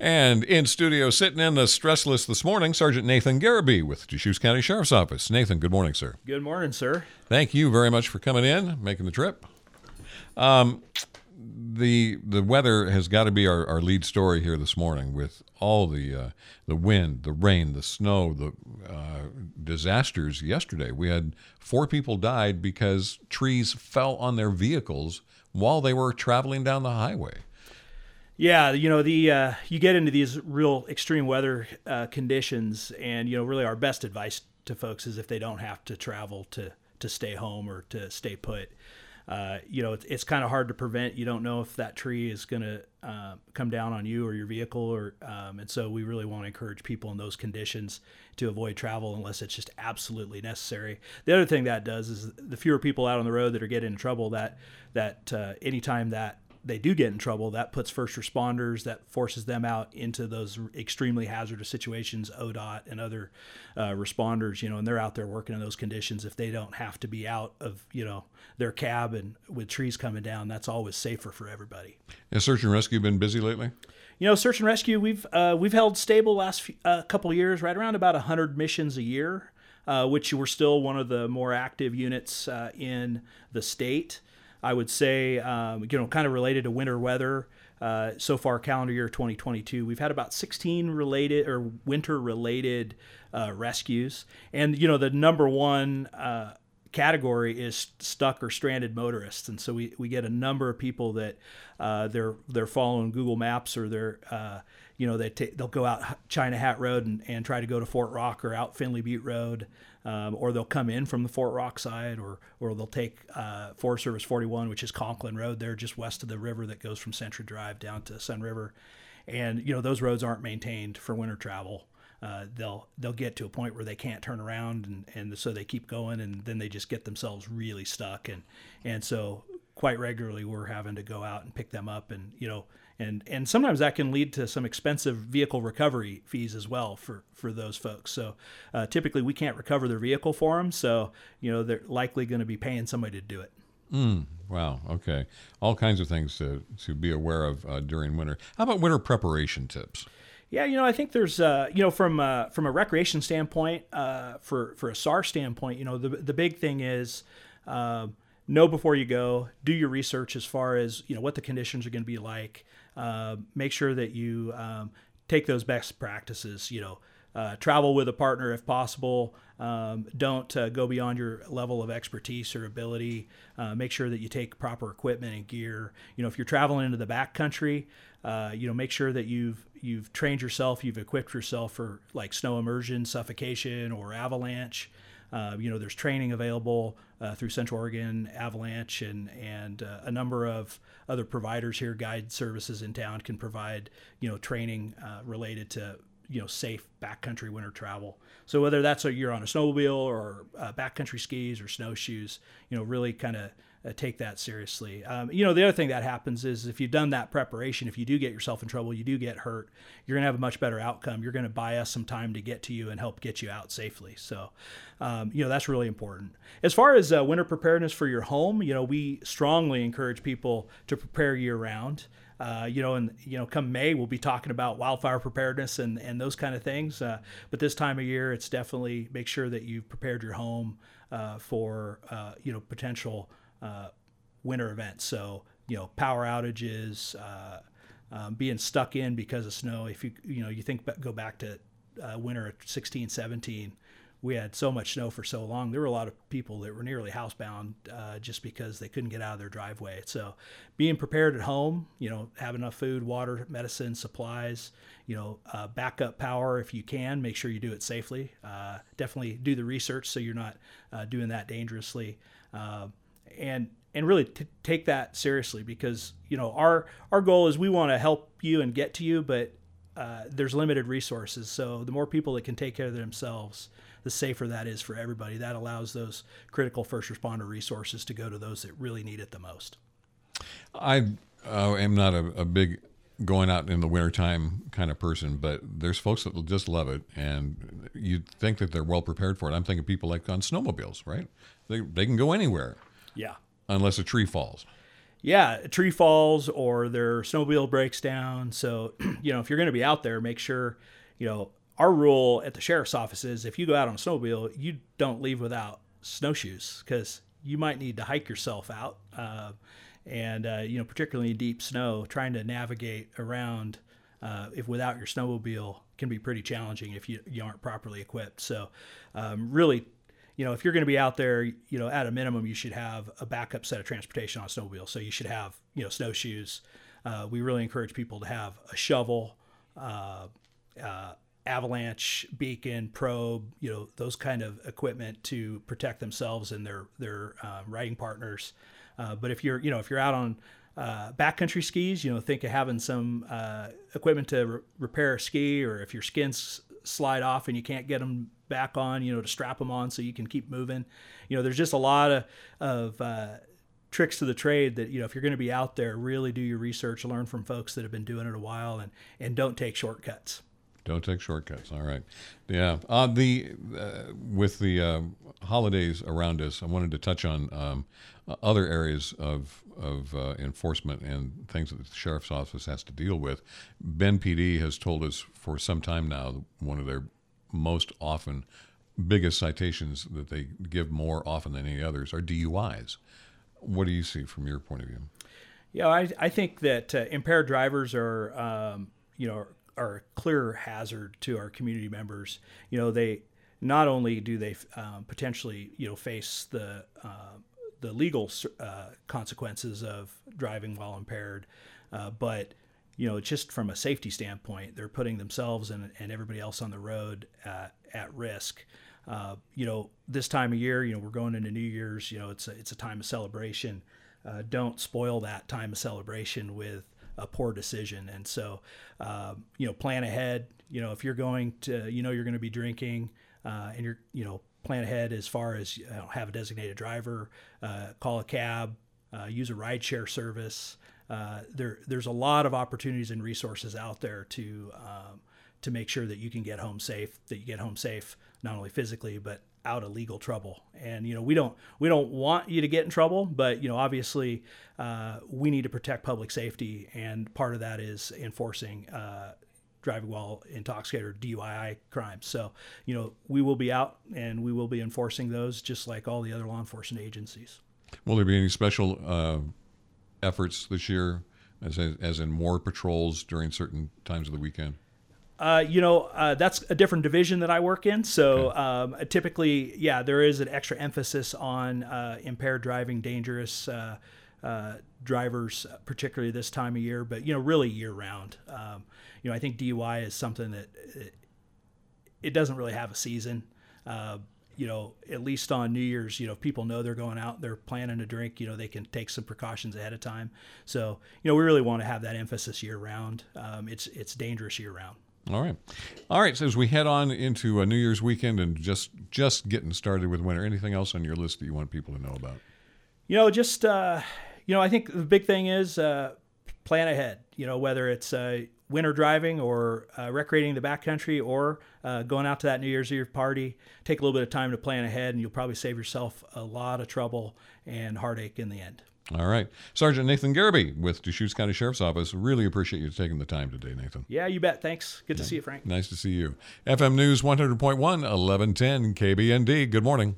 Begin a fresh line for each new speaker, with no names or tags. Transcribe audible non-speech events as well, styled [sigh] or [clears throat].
And in studio, sitting in the stress list this morning, Sergeant Nathan Garibay with Deschutes County Sheriff's Office. Nathan, good morning, sir.
Good morning, sir.
Thank you very much for coming in, making the trip. Um, the the weather has got to be our, our lead story here this morning with all the uh, the wind, the rain, the snow, the uh, disasters yesterday. We had four people died because trees fell on their vehicles while they were traveling down the highway.
Yeah, you know the uh, you get into these real extreme weather uh, conditions, and you know really our best advice to folks is if they don't have to travel to to stay home or to stay put. Uh, you know, it's, it's kind of hard to prevent. You don't know if that tree is going to uh, come down on you or your vehicle, or um, and so we really want to encourage people in those conditions to avoid travel unless it's just absolutely necessary. The other thing that does is the fewer people out on the road that are getting in trouble. That that uh, anytime that they do get in trouble, that puts first responders, that forces them out into those extremely hazardous situations, ODOT and other uh, responders, you know, and they're out there working in those conditions. If they don't have to be out of, you know, their cab and with trees coming down, that's always safer for everybody.
Has search and rescue been busy lately?
You know, search and rescue, we've uh, we've held stable last few, uh, couple years, right around about 100 missions a year, uh, which we're still one of the more active units uh, in the state. I would say, um, you know, kind of related to winter weather. Uh, so far, calendar year 2022, we've had about 16 related or winter related uh, rescues, and you know the number one uh, category is stuck or stranded motorists, and so we, we get a number of people that uh, they're they're following Google Maps or they're uh, you know they t- they'll go out China Hat Road and, and try to go to Fort Rock or out Finley Butte Road um, or they'll come in from the Fort Rock side, or or they'll take uh, Forest Service 41, which is Conklin Road, there just west of the river that goes from Century Drive down to Sunriver, and you know those roads aren't maintained for winter travel. Uh, they'll they'll get to a point where they can't turn around, and, and so they keep going, and then they just get themselves really stuck, and and so quite regularly we're having to go out and pick them up, and you know and and sometimes that can lead to some expensive vehicle recovery fees as well for for those folks. So uh, typically we can't recover their vehicle for them, so you know they're likely going to be paying somebody to do it.
Mm, wow. Okay. All kinds of things to to be aware of uh, during winter. How about winter preparation tips?
Yeah, you know, I think there's, uh, you know, from uh, from a recreation standpoint, uh, for for a SAR standpoint, you know, the the big thing is uh, know before you go, do your research as far as you know what the conditions are going to be like. Uh, make sure that you um, take those best practices. You know, uh, travel with a partner if possible. Um, don't uh, go beyond your level of expertise or ability. Make sure that you take proper equipment and gear. You know, if you're traveling into the backcountry, uh, you know, make sure that you've you've trained yourself, you've equipped yourself for like snow immersion, suffocation, or avalanche. Uh, you know, there's training available uh, through Central Oregon Avalanche and and uh, a number of other providers here, guide services in town can provide you know training uh, related to you know safe backcountry winter travel. So whether that's a you're on a snowmobile or uh, backcountry skis or snowshoes, you know, really kind of uh, take that seriously. Um, you know, the other thing that happens is if you've done that preparation, if you do get yourself in trouble, you do get hurt, you're going to have a much better outcome. You're going to buy us some time to get to you and help get you out safely. So, um, you know, that's really important. As far as uh, winter preparedness for your home, you know, we strongly encourage people to prepare year round. Uh, you know, and you know, come May, we'll be talking about wildfire preparedness and, and those kind of things. Uh, but this time of year, it's definitely make sure that you've prepared your home uh, for uh, you know potential uh, winter events. So you know, power outages, uh, um, being stuck in because of snow. If you you know you think go back to uh, winter of 16, 17, we had so much snow for so long. There were a lot of people that were nearly housebound uh, just because they couldn't get out of their driveway. So, being prepared at home, you know, have enough food, water, medicine, supplies, you know, uh, backup power if you can. Make sure you do it safely. Uh, definitely do the research so you're not uh, doing that dangerously. Uh, and and really t- take that seriously because you know our our goal is we want to help you and get to you, but uh, there's limited resources. So the more people that can take care of themselves, the safer that is for everybody. That allows those critical first responder resources to go to those that really need it the most.
I uh, am not a, a, big going out in the wintertime kind of person, but there's folks that will just love it, and you think that they're well prepared for it. I'm thinking people like on snowmobiles, right? They, they can go anywhere.
Yeah.
Unless a tree falls.
yeah, a tree falls or their snowmobile breaks down. So, [clears throat] you know, if you're going to be out there, make sure, you know, our rule at the sheriff's office is if you go out on a snowmobile, you don't leave without snowshoes because you might need to hike yourself out. Uh, and, uh, you know, particularly in deep snow, trying to navigate around uh, if without your snowmobile can be pretty challenging if you, you aren't properly equipped. So, um, really you know, if you're going to be out there, you know, at a minimum, you should have a backup set of transportation on a snowmobile. So you should have, you know, snowshoes. Uh, we really encourage people to have a shovel, uh, uh, avalanche beacon, probe, you know, those kind of equipment to protect themselves and their their uh, riding partners. Uh, but if you're, you know, if you're out on uh, backcountry skis, you know, think of having some equipment to re- repair a ski, or if your skins slide off and you can't get them back on, you know, to strap them on so you can keep moving. You know, there's just a lot of, of uh, tricks to the trade that, you know, if you're going to be out there, really do your research, learn from folks that have been doing it a while and, and don't take shortcuts.
Don't take shortcuts. All right. Yeah. Uh, the uh, with the uh, holidays around us, I wanted to touch on um, other areas of of uh, enforcement and things that the sheriff's office has to deal with. Bend PD has told us for some time now one of their most often biggest citations that they give more often than any others are DUIs. What do you see from your point of view?
Yeah, I, I think that uh, impaired drivers are, um, you know, are a clear hazard to our community members. You know, they not only do they um, potentially, you know, face the uh, the legal uh, consequences of driving while impaired, uh, but you know, just from a safety standpoint, they're putting themselves and, and everybody else on the road uh, at risk. Uh, you know, this time of year, you know, we're going into New Year's. You know, it's a, it's a time of celebration. Uh, don't spoil that time of celebration with a poor decision. And so, um, you know, plan ahead. You know, if you're going to, you know, you're going to be drinking, uh, and you're, you know, plan ahead as far as you know, have a designated driver, uh, call a cab, uh, use a rideshare service uh, there there's a lot of opportunities and resources out there to um, to make sure that you can get home safe, that you get home safe not only physically but out of legal trouble. And you know we don't we don't want you to get in trouble, but you know obviously uh, we need to protect public safety, and part of that is enforcing. Uh, driving while intoxicated or DUI crimes. So, you know, we will be out and we will be enforcing those just like all the other law enforcement agencies.
Will there be any special uh, efforts this year, as, as in more patrols during certain times of the weekend?
Uh, you know, uh, that's a different division that I work in. So okay. um, typically, yeah, there is an extra emphasis on uh, impaired driving, dangerous uh, uh, drivers, particularly this time of year, but, you know, really year round. Um, you know, I think DUI is something that it, it doesn't really have a season. Uh, you know, at least on New Year's, you know, if people know they're going out, they're planning to drink, you know, they can take some precautions ahead of time. So, you know, we really want to have that emphasis year round. Um, it's it's dangerous year round.
All right, all right. So as we head on into a New Year's weekend and just just getting started with winter, anything else on your list that you want people to know about?
You know, just uh, you know, I think the big thing is uh, plan ahead. You know, whether it's uh, winter driving or uh, recreating the backcountry or uh, going out to that New Year's Eve party, take a little bit of time to plan ahead, and you'll probably save yourself a lot of trouble and heartache in the end.
All right. Sergeant Nathan Garibay with Deschutes County Sheriff's Office. Really appreciate you taking the time today, Nathan.
Yeah, you bet. Thanks. Good to
yeah.
see you, Frank.
Nice to see you. FM News 100.1, 1110 KBND. Good morning.